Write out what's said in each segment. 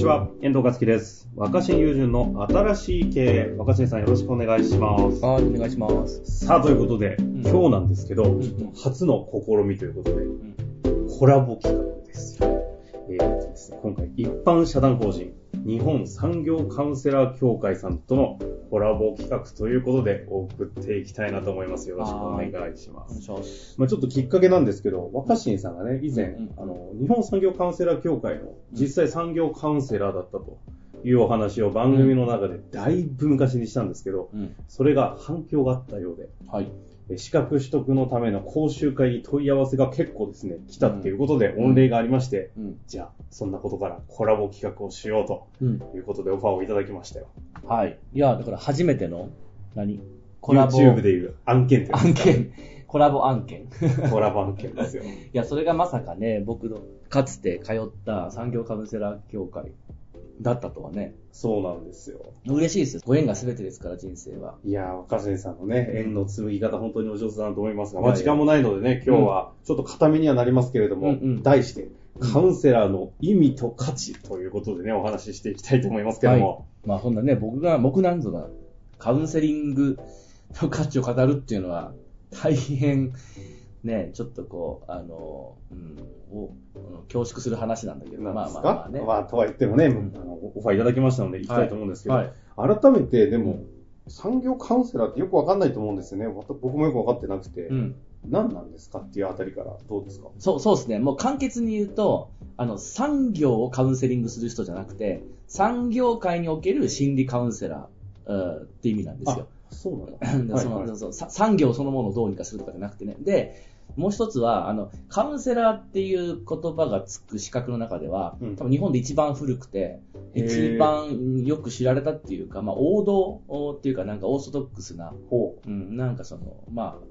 ちは、遠藤和樹です。若新友人の新しい経営、若新さんよろしくお願いします。はい、お願いします。さあ、ということで、ん今日なんですけど、ん初の試みということで、んコラボ企画ですよ。えーとですね、今回、一般社団法人、日本産業カウンセラー協会さんとのコラボ企画ということで、送っていきたいなと思います。よろしくお願いします。まあ、ちょっときっかけなんですけど、若新さんがね、以前、うんあの、日本産業カウンセラー協会の実際産業カウンセラーだったというお話を番組の中でだいぶ昔にしたんですけど、うん。それが反響があったようで、はい。え資格取得のための講習会に問い合わせが結構ですね、来たっていうことでうん御礼がありまして、うん。じゃあ、そんなことからコラボ企画をしようとうん。いうことでオファーをいただきましたよ。はい。いや、だから初めての、何？コラボ YouTube でいう案件って案件。コラボ案件。いコラボ案件ですよ。や、それがまさかね、僕のかつて通った産業カウンセラー協会だったとはね。そうなんですよ。嬉しいですよ。ご縁が全てですから、人生は。いやー、若新さんのね、縁の紡ぎ方、本当にお上手だなと思いますが、まあ時間もないのでね、今日はちょっと固めにはなりますけれども、題して、カウンセラーの意味と価値ということでね、お話ししていきたいと思いますけども、まあ、そんなね、僕が、僕なんぞがカウンセリングの価値を語るっていうのは、大変、ね、ちょっとこう、あの、うん、を恐縮する話なんだけど、まあなんですか？まあまあね。まあ、とは言ってもね、んあのオファーいただきましたので、行きたいと思うんですけど、はい。改めて、でも、産業カウンセラーってよくわかんないと思うんですよね。僕もよくわかってなくて、うん。何なんですかっていうあたりからどうですか？そう、そうですね。もう簡潔に言うと、あの、産業をカウンセリングする人じゃなくて、産業界における心理カウンセラーうんって意味なんですよ。そうなんだ。でそのはいはいそうさ産業そのものをどうにかするとかじゃなくてね。で、もう一つは、あの、カウンセラーっていう言葉がつく資格の中では、うん多分日本で一番古くて、一番よく知られたっていうか、まあ、王道っていうか、なんかオーソドックスな、ほうん、なんかその、まあ、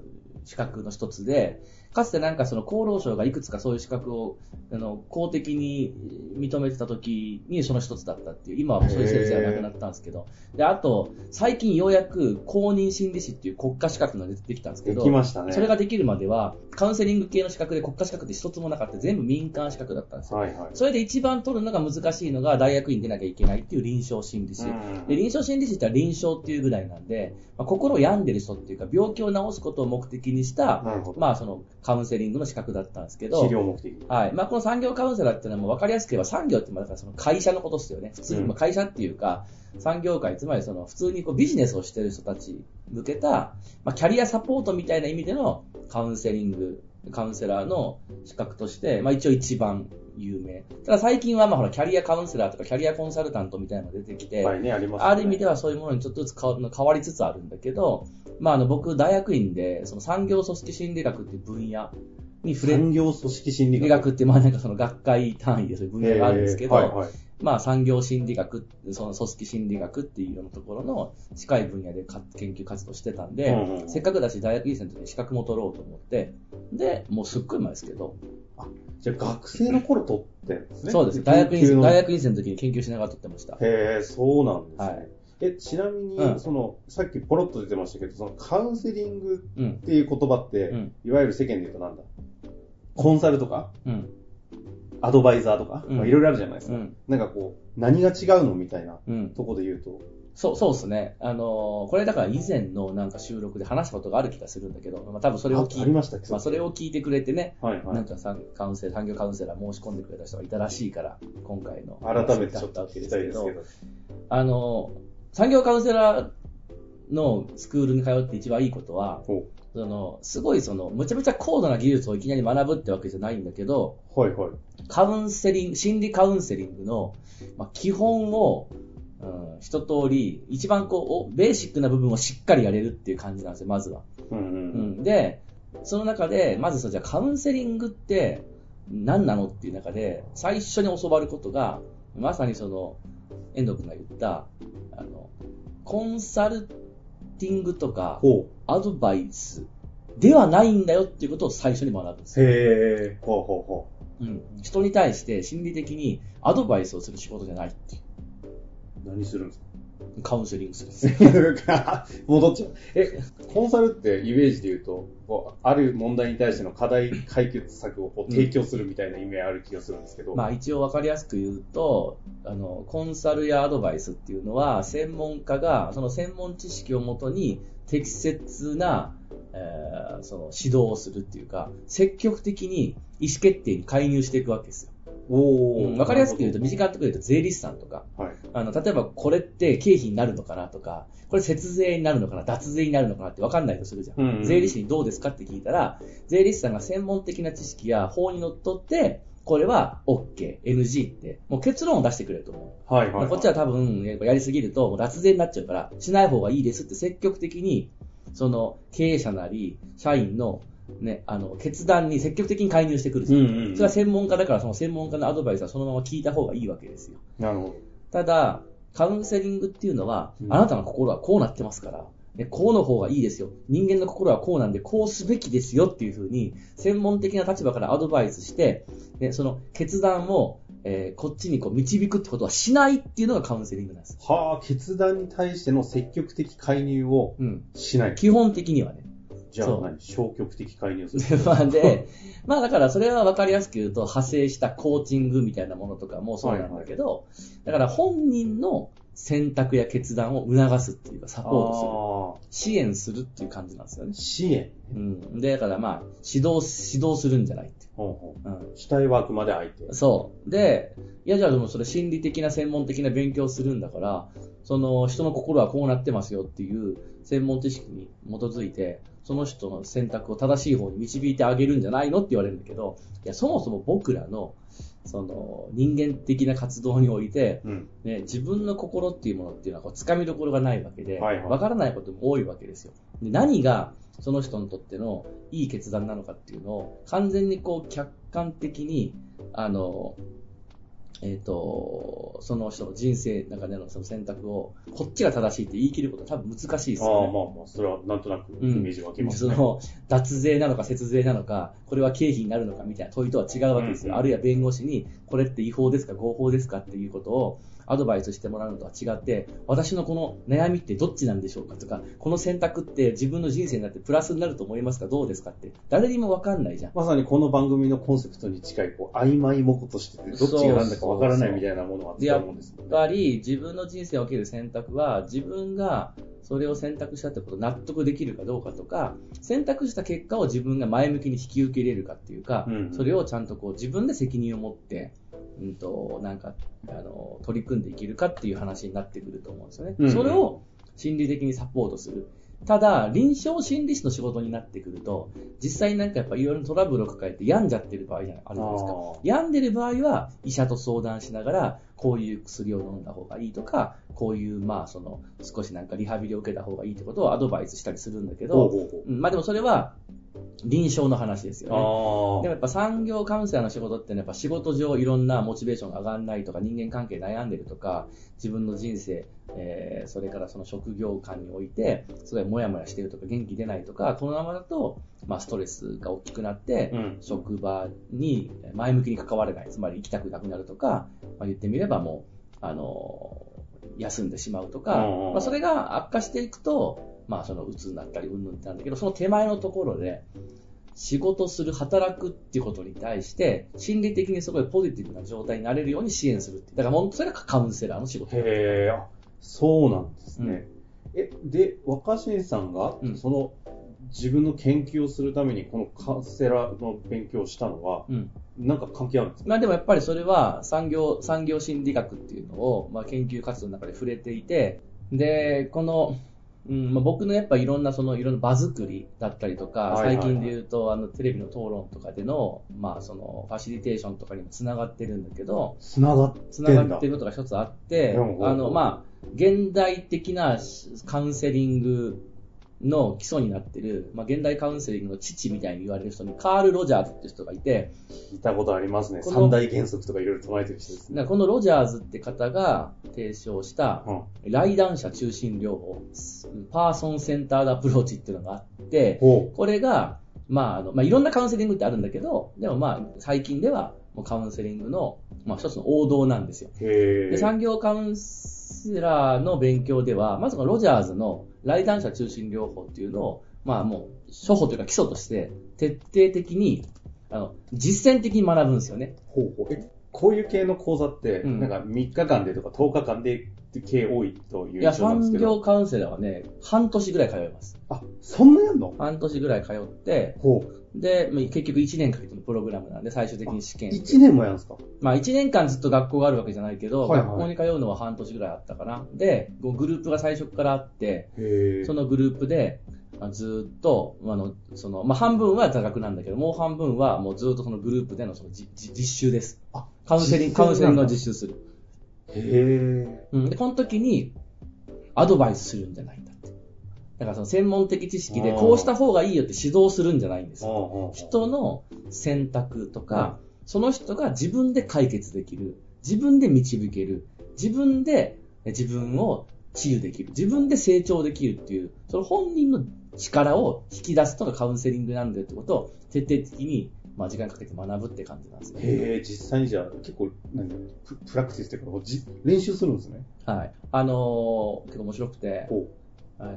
資格の一つで、かつてなんかその厚労省がいくつかそういう資格をあの公的に認めてた時にその一つだったっていう、今はそういう先生はなくなったんですけど、で、あと、最近ようやく公認心理師っていう国家資格が出てきたんですけど、きましたね。それができるまでは、カウンセリング系の資格で国家資格って一つもなかった全部民間資格だったんですよ。はいはい。それで一番取るのが難しいのが大学院出なきゃいけないっていう臨床心理師。うんで臨床心理師って臨床っていうぐらいなんで、まあ、心を病んでる人っていうか病気を治すことを目的にした。まあそのカウンセリングの資格だったんですけ治ど、療目的。はい。まあこの産業カウンセラーっていうのはもう分かりやすく言えば産業ってまあだからその会社のことですよね。普通に、会社っていうか、産業界、つまりその普通にこうビジネスをしてる人たち向けた、まあキャリアサポートみたいな意味でのカウンセリング、カウンセラーの資格として、まあ一応一番有名。ただ最近はまあほらキャリアカウンセラーとかキャリアコンサルタントみたいなのが出てきて、はいね、あります、ね。ある意味ではそういうものにちょっとずつ変わ変わりつつあるんだけど、まあ、あの僕、大学院でその産業組織心理学っていう分野に触れ産業組織心理学って、まあなんかその学会単位でそういう分野があるんですけど、はいはい。まあ産業心理学、その組織心理学っていうようなところの近い分野でか研究活動してたんで、うんうんせっかくだし大学院生の時に資格も取ろうと思って、で、もうすっごい前ですけど、じゃあ学生の頃取ってんですね。そうです。大学院生、大学院生の時に研究しながら取ってました。へえ、そうなんですね。はいえ、ちなみに、うんその、さっきポロッと出てましたけど、そのカウンセリングうんっ。ていう言葉って、うんいわゆる世間で言うとなんだ？コンサルとか、うん。アドバイザーとか、うんまあいろいろあるじゃないですか。うん。なんかこう、何が違うのみたいなうん。とこで言うと、そう、そうですね。あのーこれだから以前のなんか収録で話したことがある気がするんだけど、まあ多分それを聞いあありましたっけ？まあそれを聞いてくれてね、はいはい。なんかさカウンセラー、産業カウンセラー申し込んでくれた人がいたらしいから、今回の。改めてちょっとだったわけ聞きですけどたいですけど。あのー産業カウンセラーのスクールに通って一番いいことは、ほその、すごいその、むちゃむちゃ高度な技術をいきなり学ぶってわけじゃないんだけど、うはいはい。カウンセリング、心理カウンセリングの、まあ、基本を、うん、一通り、一番こう、おベーシックな部分をしっかりやれるっていう感じなんですよ、まずは。うんうんううん。ん、で、その中で、まずそう、じゃあカウンセリングって何なのっていう中で、最初に教わることが、まさにその、遠藤君が言った、あの、コンサルティングとか、ほアドバイスではないんだよっていうことを最初に学ぶんです。へえ、ほうほうほうん、人に対して心理的にアドバイスをする仕事じゃないっていう。う。何するんですか？カウンセリングする。戻っちゃう。え、コンサルってイメージで言うと、こうある問題に対しての課題解決策をこう提供するみたいな意味ある気がするんですけど。まあ一応わかりやすく言うと、あの、コンサルやアドバイスっていうのは、専門家がその専門知識をもとに適切な、えーその指導をするっていうか、積極的に意思決定に介入していくわけですよ。おうんわかりやすく言うと、短く言うと税理士さんとか、はい。あの、例えばこれって経費になるのかなとか、これ節税になるのかな、脱税になるのかなって分かんないとするじゃん。うんうん税理士にどうですかって聞いたら、税理士さんが専門的な知識や法にのっとって、これは OK、NG って、もう結論を出してくれると思う。はいはい、はい。こっちは多分、ややりすぎると、脱税になっちゃうから、しない方がいいですって積極的に、その、経営者なり、社員の、ね、あの、決断に積極的に介入してくるうんうんうんそれは専門家だから、その専門家のアドバイスはそのまま聞いた方がいいわけですよ。なるほど。ただ、カウンセリングっていうのは、うんあなたの心はこうなってますから、ねこうの方がいいですよ。人間の心はこうなんで、こうすべきですよっていうふうに、専門的な立場からアドバイスして、ね、その決断を、えーこっちにこう導くってことはしないっていうのがカウンセリングなんです。はあ、決断に対しての積極的介入をうん。しない。基本的にはね。じゃあ何？消極的介入する？まあで、まあだからそれは分かりやすく言うと派生したコーチングみたいなものとかもそうなんだけど、だから本人の選択や決断を促すっていうかサポートする。あ支援するっていう感じなんですよねー。支援？うん。で、だからまあ、指導、指導するんじゃない。ほうほうう主体はあくまで相手。ん。そう。で、いやじゃあでもそれ心理的な専門的な勉強をするんだから、その人の心はこうなってますよっていう専門知識に基づいて、その人の選択を正しい方に導いてあげるんじゃないのって言われるんだけど、いや、そもそも僕らの、その人間的な活動において、うん。ね、自分の心っていうものっていうのはこう掴みどころがないわけで、わ、はいはいからないことも多いわけですよ。で何がその人にとってのいい決断なのかっていうのを完全にこう客観的に、あの、えっ、と、その人の人生の中でのその選択を、こっちが正しいって言い切ることは多分難しいですああ、よね。まあまあ、それはなんとなくイうんメージ湧きますね。その、脱税なのか節税なのか、これは経費になるのかみたいな問いとは違うわけですよ。うんあるいは弁護士に、これって違法ですか合法ですかっていうことをアドバイスしてもらうのとは違って、私のこの悩みってどっちなんでしょうかとか、この選択って自分の人生になってプラスになると思いますか？どうですかって、誰にもわかんないじゃん。まさにこの番組のコンセプトに近い、こう、曖昧模糊としてて、どっちが何だかわからないみたいなものは使うもんです。やっぱり自分の人生における選択は自分がそれを選択したってことを納得できるかどうかとか選択した結果を自分が前向きに引き受け入れるかっていうか、うんそれをちゃんとこう自分で責任を持って、うん、となんかあの取り組んでいけるかっていう話になってくると思うんですよね。うんうんそれを心理的にサポートする。ただ、臨床心理士の仕事になってくると、実際になんかやっぱいろいろトラブルを抱えて病んじゃってる場合じゃないあるじゃないですか。病んでる場合は医者と相談しながら、こういう薬を飲んだ方がいいとか、こういう、まあ、その、少しなんかリハビリを受けた方がいいってことをアドバイスしたりするんだけど、ほうほうほう。うんまあでもそれは臨床の話ですよね。あでもやっぱ産業カウンセラーの仕事ってね、やっぱ仕事上いろんなモチベーションが上がらないとか、人間関係悩んでるとか、自分の人生、えーそれからその職業観において、すごいモヤモヤしてるとか、元気出ないとか、このままだと、まあストレスが大きくなって、うん。職場に前向きに関われない、つまり行きたくなくなるとか、まあ、言ってみればもう、あのー休んでしまうとか、まあ、それが悪化していくと、まあ、その、うつになったり、うんぬんってなんだけど、その手前のところで、仕事する、働くっていうことに対して、心理的にすごいポジティブな状態になれるように支援するっていう。だからもう、それがカウンセラーの仕事。へえ、あ、そうなんですね。え、で、若新さんが、うんその、自分の研究をするために、このカウンセラーの勉強をしたのは、うん。なんか関係あるんですか？まあでもやっぱりそれは産業、産業心理学っていうのを、まあ研究活動の中で触れていて、で、この、うんまあ、僕のやっぱいろんなそのいろんな場作りだったりとか、最近で言うとあのテレビの討論とかでの、まあそのファシリテーションとかにもつながってるんだけど、つながって。つながってることが一つあって、うんあの、まあ、現代的なカウンセリングの基礎になってる、まあ、現代カウンセリングの父みたいに言われる人に、カール・ロジャーズって人がいて、聞いたことありますね。三大原則とかいろいろ唱えてる人ですね。このロジャーズって方が提唱した、うん。来談者中心療法、パーソンセンタードアプローチっていうのがあって、ほこれが、まあ、あの、まあ、いろんなカウンセリングってあるんだけど、でもまあ、最近では、カウンセリングの、まあ、一つの王道なんですよ。で産業カウンセセラーの勉強では、まずこのロジャーズの来談者中心療法っていうのを、まあもう、処方というか基礎として、徹底的に、あの、実践的に学ぶんですよね。ほうほう。え、こういう系の講座って、うんなんか3日間でとか10日間で系多いといういや、産。業カウンセラーはね、半年ぐらい通います。あ、そんなやんの？半年ぐらい通って、ほう。で、まあ結局1年かけてのプログラムなんで、最終的に試験。1年もやるんですか？まあ1年間ずっと学校があるわけじゃないけど、はいはい学校に通うのは半年ぐらいあったかな。で、グループが最初からあって、へそのグループで、まあずーっと、あの、その、まあ、半分は座学なんだけど、もう半分はもうずーっとそのグループでのそのじじ実習です。あカウンセリング、カウンセリングを実習する。へうん。で、この時に、アドバイスするんじゃないんだ。だからその専門的知識で、こうした方がいいよって指導するんじゃないんですよ。ー人の選択とか、その人が自分で解決できる、自分で導ける、自分でえ自分を治癒できる、自分で成長できるっていう、その本人の力を引き出すのがカウンセリングなんだよってことを徹底的に、まあ、時間かけて学ぶって感じなんですね。へえ、実際にじゃあ、結構、何ププラクティスっていうか、じ練習するんですね。はい。あのー、結構面白くて、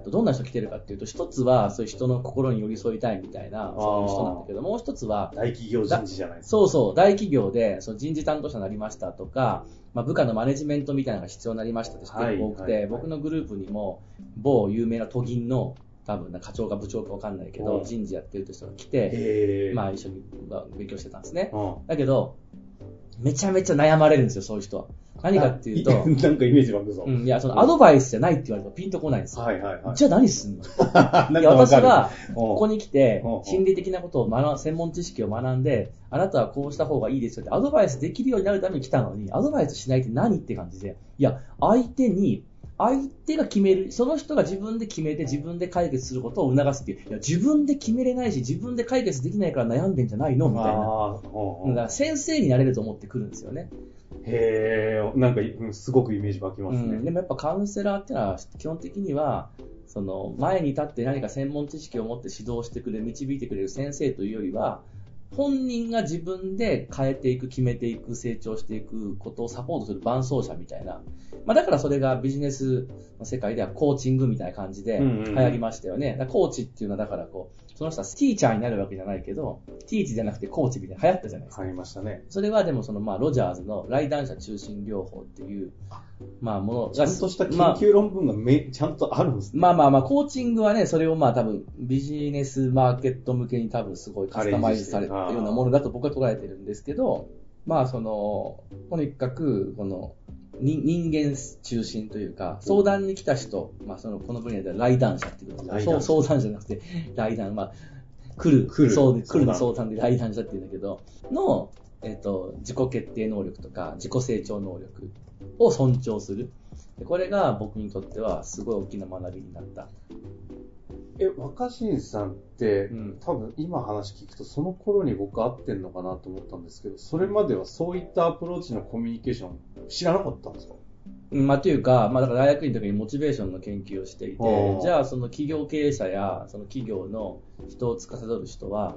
とどんな人来てるかっていうと、一つはそういう人の心に寄り添いたいみたいな、そういう人なんだけど、もう一つはう。、大企業人事じゃない。そうそう、大企業でその人事担当者になりましたとか、まあ、部下のマネジメントみたいなのが必要になりましたって人結構多くて、僕のグループにも某有名な都銀の多分な課長か部長かわかんないけど、うん人事やってる人が来て。まあ一緒にまあ勉強してたんですね。うんだけど、めちゃめちゃ悩まれるんですよ、そういう人は。何かっていうと、なんかイメージ湧くぞ。うん、いや、そのアドバイスじゃないって言われるとピンとこないんですよ。はいはいはい。じゃあ何すんの？いや、私は、こここに来て心理的なことを学ん、専門知識を学んで、あなたはこうした方がいいですよってアドバイスできるようになるために来たのに、アドバイスしないって何って感じで、いや、相手に、相手が決める、その人が自分で決めて自分で解決することを促すっていう、いや、自分で決めれないし、自分で解決できないから悩んでんじゃないのみたいな。だから先生になれると思ってくるんですよね。へえ、なんかうんすごくイメージ湧きますね。うん、でもやっぱカウンセラーってのは基本的にはその前に立って何か専門知識を持って指導してくれる導いてくれる先生というよりは本人が自分で変えていく決めていく成長していくことをサポートする伴走者みたいな、まあ、だからそれがビジネスの世界ではコーチングみたいな感じでうんうん。流行りましたよね、だからコーチっていうのはだからこうその人はティーチャーになるわけじゃないけどティーチじゃなくてコーチみたいな流行ったじゃないですか入りましたね。それはでもそのまあロジャーズの来談者中心療法っていうまあものがちゃんとした研まあ究論文がめ、ちゃんとあるんですね。まあまあまあ、コーチングはね、それをまあ多分ビジネスマーケット向けに多分すごいカスタマイズされたようなものだと僕は捉えてるんですけど、まあその、とにかく、この、に人間中心というか、相談に来た人、まあその、この分野では来談者っていうこと来談者。そう相談じゃなくて、来談、まあ、来る、来る。そう来るの相相談で来談者っていうんだけど、の、えっ、と、自己決定能力とか、自己成長能力を尊重する。でこれが僕にとってはすごい大きな学びになった。え、若新さんって、うん。多分今話聞くとその頃に僕会ってんのかなと思ったんですけど、それまではそういったアプローチのコミュニケーション知らなかったんですか？うんまあ、というか、まあ、だから大学院の時にモチベーションの研究をしていあてー、じゃあその企業経営者やその企業の人を司る人は、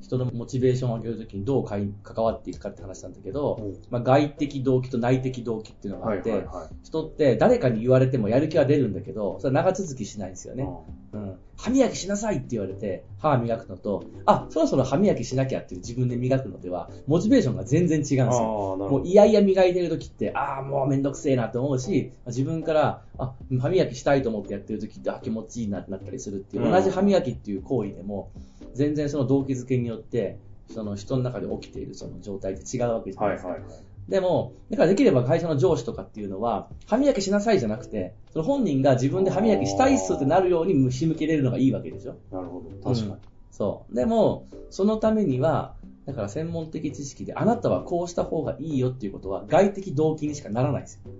人のモチベーションを上げるときにどう関わっていくかって話なんだけど、うん。まあ、外的動機と内的動機っていうのがあって、は人って誰かに言われてもやる気は出るんだけど、それは長続きしないんですよね。うん、歯磨きしなさいって言われて歯磨くのと、あ、そろそろ歯磨きしなきゃっていう自分で磨くのでは、モチベーションが全然違うんですよ。もど。ういやいや磨いてる時って、ああ、もうめんどくせえなって思うし、自分から、あ、歯磨きしたいと思ってやってる時って、あ、気持ちいいなってなったりするっていう、うん同じ歯磨きっていう行為でも、全然その動機づけによって、その人の中で起きているその状態って違うわけじゃないですか。はいはいはい。でも、だからできれば会社の上司とかっていうのは、歯磨きしなさいじゃなくて、その本人が自分で歯磨きしたいっすってなるように仕向けれるのがいいわけでしょ。なるほど。確かに。うんそう。でも、そのためには、だから専門的知識で、あなたはこうした方がいいよっていうことは、外的動機にしかならないんですよ。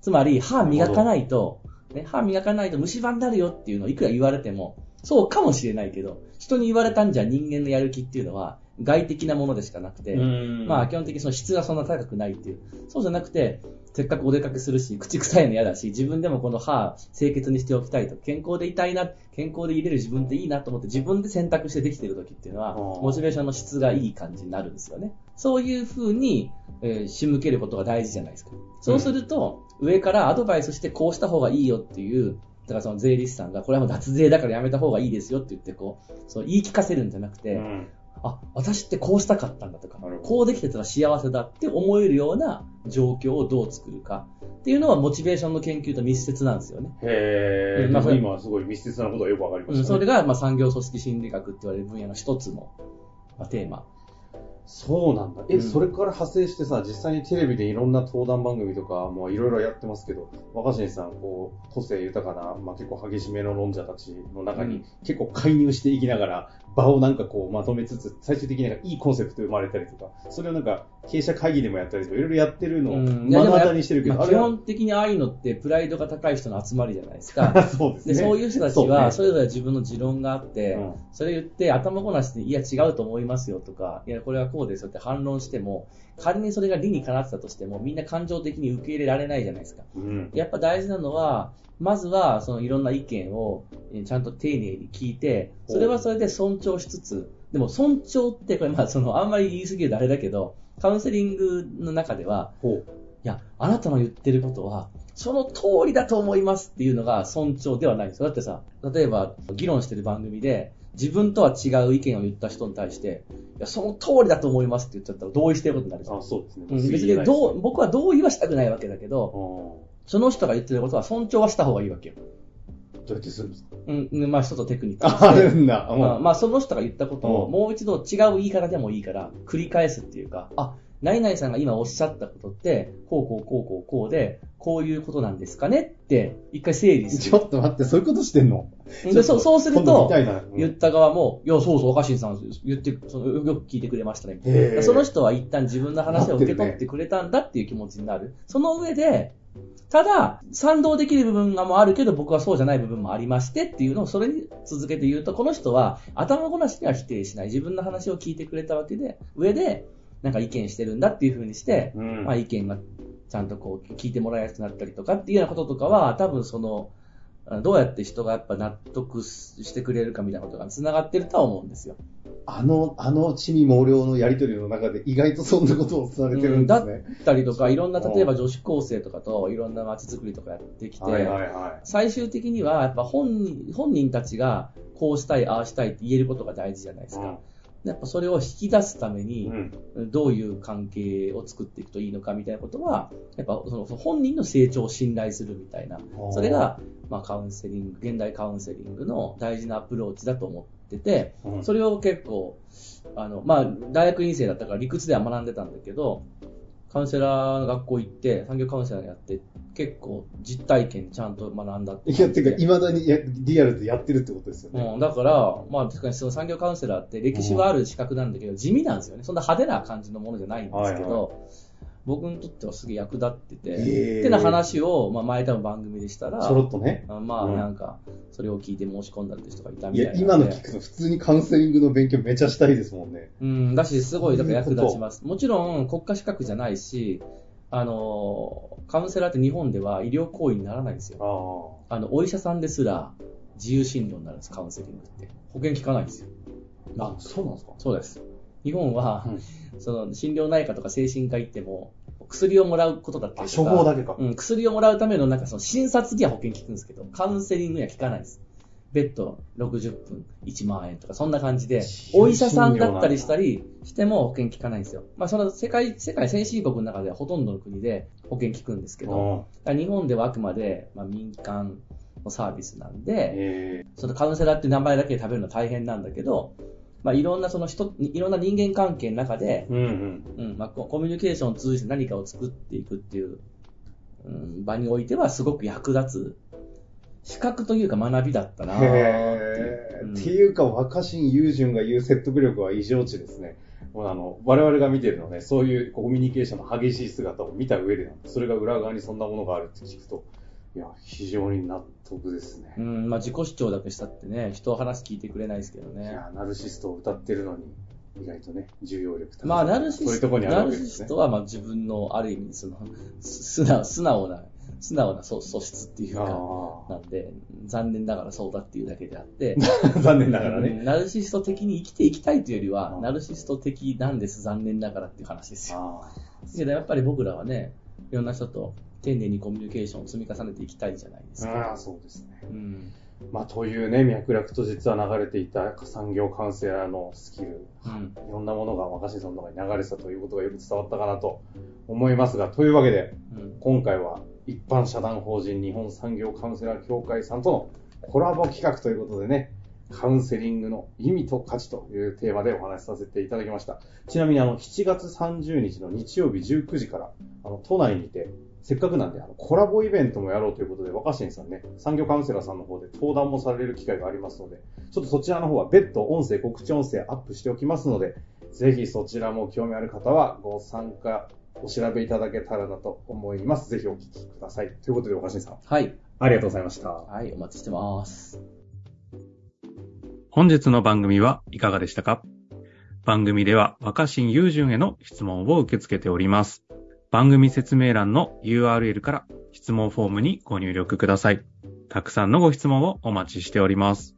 つまり、歯磨かないと、ね、歯磨かないと虫歯になるよっていうのをいくら言われても、そうかもしれないけど、人に言われたんじゃ人間のやる気っていうのは、外的なものでしかなくて、うんまあ基本的にその質がそんな高くないっていう。そうじゃなくて、せっかくお出かけするし、口臭いの嫌だし、自分でもこの歯清潔にしておきたいと、健康でいたいな、健康で入れる自分っていいなと思って自分で選択してできてる時っていうのは、うんモチベーションの質がいい感じになるんですよね。そういう風に、えー仕向けることが大事じゃないですか。そうすると、上からアドバイスしてこうした方がいいよっていう、だからその税理士さんが、これはもう脱税だからやめた方がいいですよって言って、こう、そう言い聞かせるんじゃなくて、うんあ、私ってこうしたかったんだとかこうできてたら幸せだって思えるような状況をどう作るかっていうのはモチベーションの研究と密接なんですよね。へー。うんまあでも今はすごい密接なことがよくわかりました、ね。それがまあ産業組織心理学って言われる分野の一つのまあテーマ。そうなんだ。え、うんそれから派生してさ、実際にテレビでいろんな登壇番組とか、もういろいろやってますけど、若新さん、こう、個性豊かな、まあ結構激しめの論者たちの中に、うん結構介入していきながら、場をなんかこうまとめつつ、最終的にいいコンセプト生まれたりとか、それをなんか経営者会議でもやったりとか、いろいろやってるのをうん目の当たりにしてるけど、まあ基本的にああいうのってプライドが高い人の集まりじゃないですか。そうですね。でそういう人たちはそれぞれ自分の持論があって、うんそれ言って頭ごなしで、いや違うと思いますよとか、いやこれはこうですよって反論しても、仮にそれが理にかなってたとしても、みんな感情的に受け入れられないじゃないですか。うん。やっぱ大事なのは、まずはそのいろんな意見をえーちゃんと丁寧に聞いて、それはそれで尊重しつつ、でも尊重ってこれまあそのあんまり言い過ぎるとあれだけど、カウンセリングの中では。いや、あなたの言ってることは、その通りだと思いますっていうのが尊重ではないんですよ。だってさ、例えば議論してる番組で、自分とは違う意見を言った人に対して、いや、その通りだと思いますって言っちゃったら同意してることになるじゃんあ、そうですね。うん別にどう、僕は同意はしたくないわけだけど、うその人が言ってることは尊重はした方がいいわけよ。んどうやってするんですか？うん、うんまあ一つのテクニックとしあ、あるて。んだ。まあ、まあその人が言ったことをうんもう一度違う言い方でもいいから繰り返すっていうか、あ、何々さんが今おっしゃったことって、こうこうこうこうこうで、こういうことなんですかねって、一回整理すちる。ょっと待って、そういうことしてんの？でそうそうすると言った側も、いや、そうそう、若新さん、言って、そのよく聞いてくれましたね。その人は一旦自分の話を受け取ってくれたんだっていう気持ちになる。その上で、ただ、賛同できる部分がもあるけど、僕はそうじゃない部分もありましてっていうのを、それに続けて言うと、この人は頭ごなしには否定しない。自分の話を聞いてくれたわけで、上で、なんか意見してるんだっていう風にして、うんまあ意見がちゃんとこう聞いてもらいやすくなったりとかっていうようなこととかは、多分その、あどうやって人がやっぱ納得してくれるかみたいなことが繋がってるとは思うんですよ。あの、あの、地味猛量のやりとりの中で意外とそんなことを伝えてるんですね。だったりとか、いろんな、例えば女子高生とかといろんな街づくりとかやってきて、はいはいは最終的にはやっぱ本人本人たちがこうしたい、ああしたいって言えることが大事じゃないでい。すか。やっぱそれを引き出すためにう、ん。どういう関係を作っていくといいのかみたいなことは、やっぱその本人の成長を信頼するみたいな、それが、まあ、カウンセリング、現代カウンセリングの大事なアプローチだと思ってて、うん、それを結構、あの、まあ、大学院生だったから理屈では学んでたんだけど、カウンセラーの学校行って、産業カウンセラーやって、結構実体験ちゃんと学んだっていや、てか、未だにやリアルでやってるってことですよね。うん、だから、まあ、確かにその産業カウンセラーって歴史はある資格なんだけど、地味なんですよね。そんな派手な感じのものじゃないんですけど、はい僕にとってはすげえ役立ってて、へーってな話を、まあ、前多分番組でしたら、ちょろっとね。あまあ、うんなんか、それを聞いて申し込んだって人がいたいや、みたいな今ので聞くと普通にカウンセリングの勉強めちゃしたいですもんね。うん、だし、すごい、だから役立ちます。もちろん、国家資格じゃないし、あの、カウンセラーって日本では医療行為にならないんですよ。ああの、お医者さんですら自由診療になるんです、カウンセリングって。保険効かないんですよ。あ。あ、そうなんですかそうです。日本は、うんその、心療内科とか精神科行っても、薬をもらうことだったあ、りとか、処方だけか。うん、薬をもらうための、なんかその診察には保険効くんですけど、カウンセリングには効かないです。ベッド60分1万円とか、そんな感じでお医者さんだったりしたりしても保険効かないんですよ。まあ、その世界、世界先進国の中ではほとんどの国で保険効くんですけど、日本ではあくまで、まあ、民間のサービスなんで、えそのカウンセラーって名前だけで食べるのは大変なんだけど、まあ、いろんなその人、いろんな人間関係の中で、ー、うんうん。うんまあ、ココミュニケーションを通じて何かを作っていくっていう、うん、場においてはすごく役立つ資格というか学びだったなーっていうっていうか、若新雄純が言う説得力は異常値ですね。もうあの我々が見てるのね、そういうコミュニケーションの激しい姿を見た上で、それが裏側にそんなものがあるって聞くと、いや、非常に納得ですね。うんまあ、自己主張だけしたってね、人を話聞いてくれないですけどね。いや、ナルシストを歌ってるのに、意外とね、重要力高いまあ、ナルシそういうナル。シストは、まあ、自分の、ある意味、その、素直、素直な、素直な素素質っていうか、あなんで、残念ながらそうだっていうだけであって、あ。残念ながらね。うんナルシスト的に生きていきたいというよりはう、んナルシスト的なんです、残念ながらっていう話ですよ。あけどやっぱり僕らはね、いろんな人と丁寧にコミュニケーションを積み重ねていきたいじゃないですあか。ああ、そうですね。うん。まあ、というね、脈絡と実は流れていた産業カウンセラーのスキル、うん。いろんなものが若新さんの中に流れてたということがよく伝わったかなと思いますが、というわけで、うん。今回は一般社団法人日本産業カウンセラー協会さんとのコラボ企画ということでね、カウンセリングの意味と価値というテーマでお話しさせていただきました。ちなみにあの、7月30日の日曜日19時から、あの、都内にて、せっかくなんで、あの、コラボイベントもやろうということで、若新さんね、産業カウンセラーさんの方で登壇もされる機会がありますので、ちょっとそちらの方は別途音声、告知音声アップしておきますので、ぜひそちらも興味ある方はご参加、お調べいただけたらなと思います。ぜひお聞きください。ということで、若新さん、はい。ありがとうございました。はい、お待ちしてます。本日の番組はいかがでしたか？番組では若新雄純への質問を受け付けております。番組説明欄の URL から質問フォームにご入力ください。たくさんのご質問をお待ちしております。